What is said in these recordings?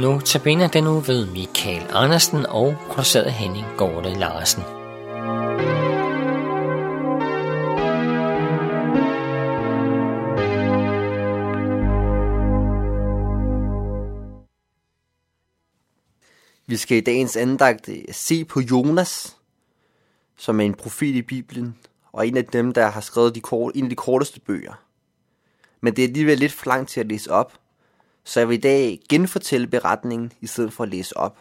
Nu tabiner den nu ved Michael Andersen og produceret Henning Gorte Larsen. Vi skal i dagens andagt øh, se på Jonas, som er en profet i Bibelen, og en af dem, der har skrevet de kort, en af de korteste bøger. Men det er alligevel lidt for langt til at læse op, så jeg vil i dag genfortælle beretningen, i stedet for at læse op.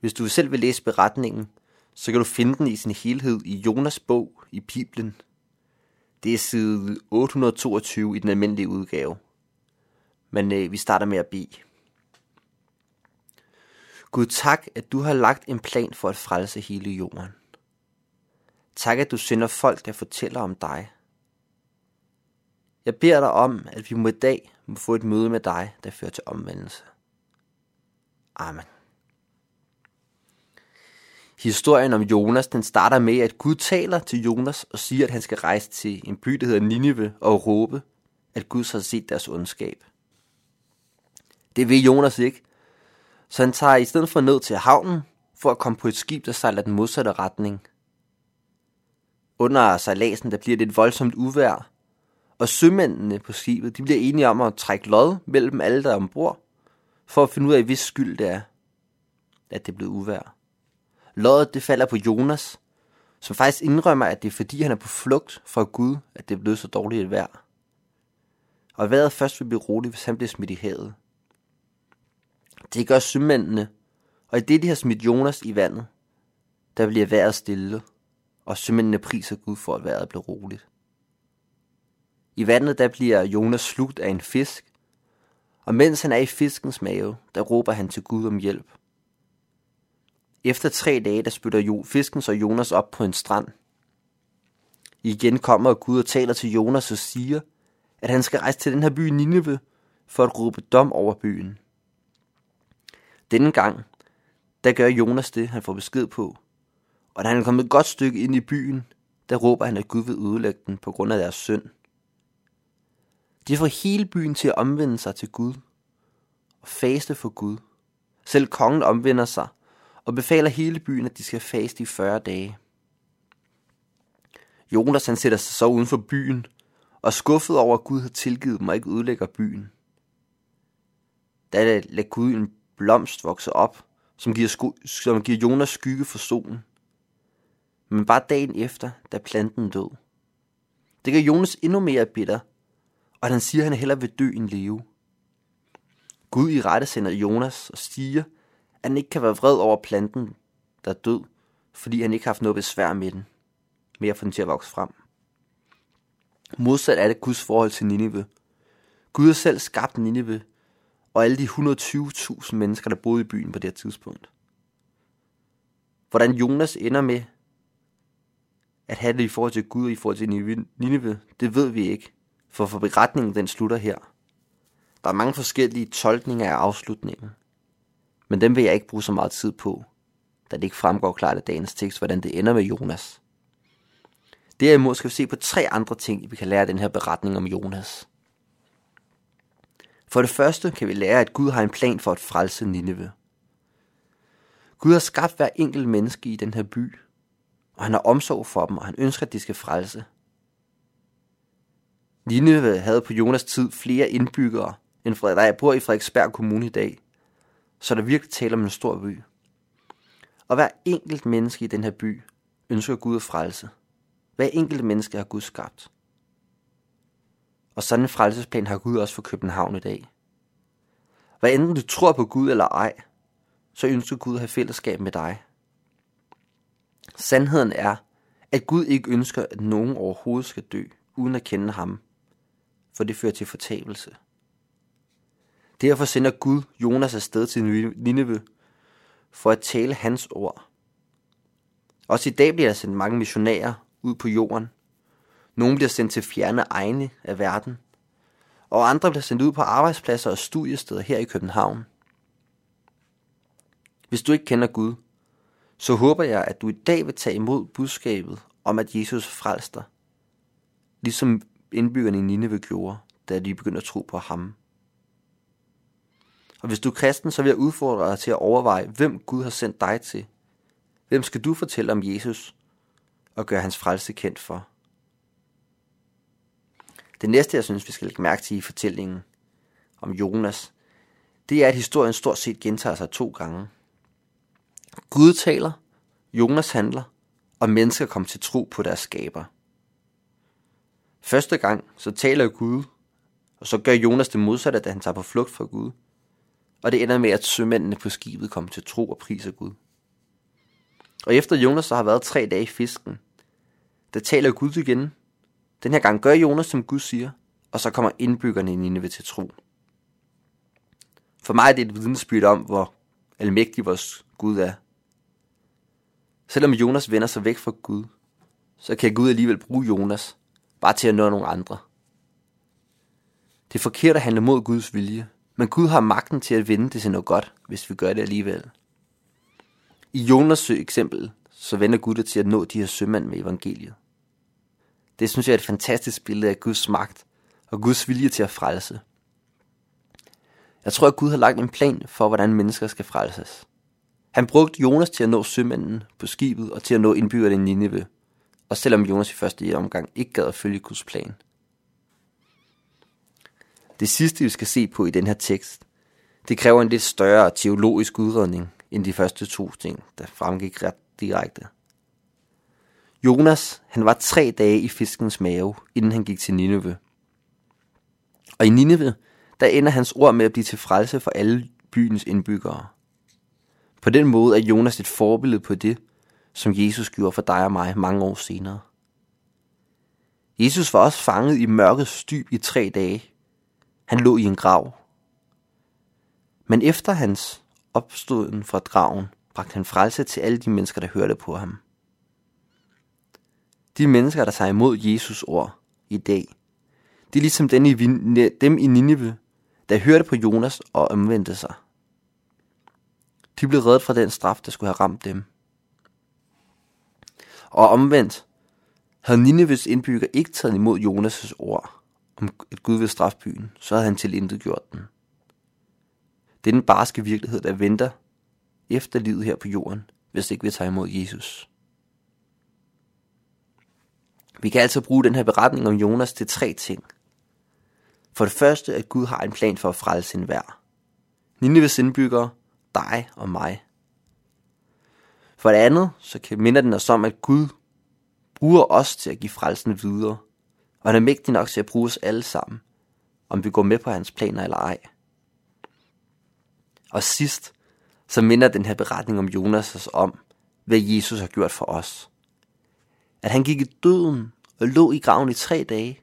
Hvis du selv vil læse beretningen, så kan du finde den i sin helhed i Jonas bog i Bibelen. Det er side 822 i den almindelige udgave. Men øh, vi starter med at bede. Gud tak, at du har lagt en plan for at frelse hele jorden. Tak, at du sender folk, der fortæller om dig. Jeg beder dig om, at vi må i dag må få et møde med dig, der fører til omvendelse. Amen. Historien om Jonas, den starter med, at Gud taler til Jonas og siger, at han skal rejse til en by, der hedder Ninive, og råbe, at Gud har set deres ondskab. Det vil Jonas ikke, så han tager i stedet for ned til havnen, for at komme på et skib, der sejler den modsatte retning. Under sejladsen, der bliver det et voldsomt uvær, og sømændene på skibet, de bliver enige om at trække lod mellem alle, der er ombord, for at finde ud af, hvis skyld det er, at det er blevet uvær. Loddet, det falder på Jonas, som faktisk indrømmer, at det er fordi, han er på flugt fra Gud, at det er blevet så dårligt et vejr. Og vejret først vil blive roligt, hvis han bliver smidt i havet. Det gør sømændene, og i det, de har smidt Jonas i vandet, der bliver vejret stille, og sømændene priser Gud for, at vejret bliver roligt. I vandet, der bliver Jonas slugt af en fisk, og mens han er i fiskens mave, der råber han til Gud om hjælp. Efter tre dage, der spytter jo fisken så Jonas op på en strand. Igen kommer Gud og taler til Jonas og siger, at han skal rejse til den her by Nineve for at råbe dom over byen. Denne gang, der gør Jonas det, han får besked på. Og da han er kommet et godt stykke ind i byen, der råber han, at Gud vil ødelægge den på grund af deres synd. De får hele byen til at omvende sig til Gud og faste for Gud. Selv kongen omvender sig og befaler hele byen, at de skal faste i 40 dage. Jonas han sætter sig så uden for byen og skuffet over, at Gud har tilgivet dem og ikke ødelægger byen. Da lader Gud en blomst vokse op, som giver, sku- som giver Jonas skygge for solen. Men bare dagen efter, da planten død. Det gør Jonas endnu mere bitter, og han siger, at han hellere vil dø end leve. Gud i rette sender Jonas og siger, at han ikke kan være vred over planten, der er død, fordi han ikke har haft noget besvær med den, med at få den til at vokse frem. Modsat er det Guds forhold til Nineve. Gud har selv skabt Nineve, og alle de 120.000 mennesker, der boede i byen på det her tidspunkt. Hvordan Jonas ender med at have det i forhold til Gud og i forhold til Nineve, det ved vi ikke, for beretningen den slutter her. Der er mange forskellige tolkninger af afslutningen, men dem vil jeg ikke bruge så meget tid på, da det ikke fremgår klart af dagens tekst, hvordan det ender med Jonas. Derimod skal vi se på tre andre ting, vi kan lære af den her beretning om Jonas. For det første kan vi lære, at Gud har en plan for at frelse Nineve. Gud har skabt hver enkelt menneske i den her by, og han har omsorg for dem, og han ønsker, at de skal frelse. Nineve havde på Jonas tid flere indbyggere, end der bor i Frederiksberg Kommune i dag, så der virkelig taler om en stor by. Og hver enkelt menneske i den her by ønsker Gud at frelse. Hver enkelt menneske har Gud skabt. Og sådan en frelsesplan har Gud også for København i dag. Hvad enten du tror på Gud eller ej, så ønsker Gud at have fællesskab med dig. Sandheden er, at Gud ikke ønsker, at nogen overhovedet skal dø, uden at kende ham, for det fører til fortabelse. Derfor sender Gud Jonas afsted til Nineve for at tale hans ord. Også i dag bliver der sendt mange missionærer ud på jorden. Nogle bliver sendt til fjerne egne af verden, og andre bliver sendt ud på arbejdspladser og studiesteder her i København. Hvis du ikke kender Gud, så håber jeg, at du i dag vil tage imod budskabet om, at Jesus frelster, ligesom indbyggerne i Nineve gjorde, da de begyndte at tro på ham. Og hvis du er kristen, så vil jeg udfordre dig til at overveje, hvem Gud har sendt dig til. Hvem skal du fortælle om Jesus og gøre hans frelse kendt for? Det næste, jeg synes, vi skal lægge mærke til i fortællingen om Jonas, det er, at historien stort set gentager sig to gange. Gud taler, Jonas handler, og mennesker kommer til tro på deres skaber. Første gang, så taler Gud, og så gør Jonas det modsatte, da han tager på flugt fra Gud. Og det ender med, at sømændene på skibet kommer til tro og priser Gud. Og efter Jonas så har været tre dage i fisken, der taler Gud igen. Den her gang gør Jonas, som Gud siger, og så kommer indbyggerne i Nineve til tro. For mig er det et vidensbyrd om, hvor almægtig vores Gud er. Selvom Jonas vender sig væk fra Gud, så kan Gud alligevel bruge Jonas bare til at nå nogle andre. Det er forkert at handle mod Guds vilje, men Gud har magten til at vende det til noget godt, hvis vi gør det alligevel. I Jonas' eksempel, så vender Gud det til at nå de her sømænd med evangeliet. Det synes jeg er et fantastisk billede af Guds magt og Guds vilje til at frelse. Jeg tror, at Gud har lagt en plan for, hvordan mennesker skal frelses. Han brugte Jonas til at nå sømændene på skibet og til at nå indbyggerne i Nineve, og selvom Jonas i første omgang ikke gad at følge Guds plan. Det sidste, vi skal se på i den her tekst, det kræver en lidt større teologisk udredning end de første to ting, der fremgik ret direkte. Jonas, han var tre dage i fiskens mave, inden han gik til Nineve. Og i Nineve, der ender hans ord med at blive til frelse for alle byens indbyggere. På den måde er Jonas et forbillede på det, som Jesus gjorde for dig og mig mange år senere. Jesus var også fanget i mørkets dyb i tre dage. Han lå i en grav. Men efter hans opståden fra graven, bragte han frelse til alle de mennesker, der hørte på ham. De mennesker, der tager imod Jesus ord i dag, de er ligesom dem i, dem i Nineve, der hørte på Jonas og omvendte sig. De blev reddet fra den straf, der skulle have ramt dem. Og omvendt, havde Nineves indbygger ikke taget imod Jonas' ord om, at Gud vil straffe byen, så havde han til intet gjort den. Det er den barske virkelighed, der venter efter livet her på jorden, hvis ikke vi tager imod Jesus. Vi kan altså bruge den her beretning om Jonas til tre ting. For det første, at Gud har en plan for at frelse sin vær. Nineves indbyggere, dig og mig. For det andet, så kan minder den os om, at Gud bruger os til at give frelsen videre. Og han er mægtig nok til at bruge os alle sammen, om vi går med på hans planer eller ej. Og sidst, så minder den her beretning om Jonas os om, hvad Jesus har gjort for os. At han gik i døden og lå i graven i tre dage,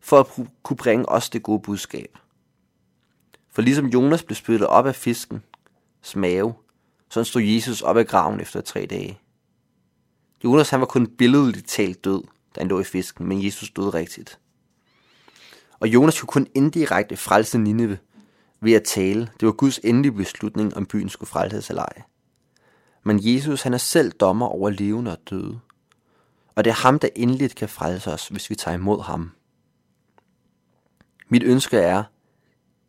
for at kunne bringe os det gode budskab. For ligesom Jonas blev spyttet op af fisken, mave, sådan stod Jesus op af graven efter tre dage. Jonas han var kun billedligt talt død, da han lå i fisken, men Jesus døde rigtigt. Og Jonas kunne kun indirekte frelse Nineve ved at tale. Det var Guds endelige beslutning, om byen skulle frelses eller ej. Men Jesus han er selv dommer over levende og døde. Og det er ham, der endeligt kan frelse os, hvis vi tager imod ham. Mit ønske er,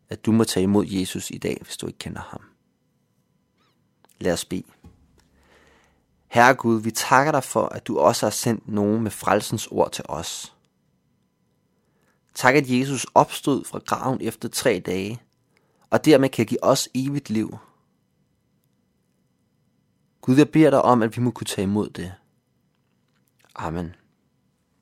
at du må tage imod Jesus i dag, hvis du ikke kender ham. Lad os bede. Herre Gud, vi takker dig for, at du også har sendt nogen med frelsens ord til os. Tak, at Jesus opstod fra graven efter tre dage, og dermed kan give os evigt liv. Gud, jeg beder dig om, at vi må kunne tage imod det. Amen.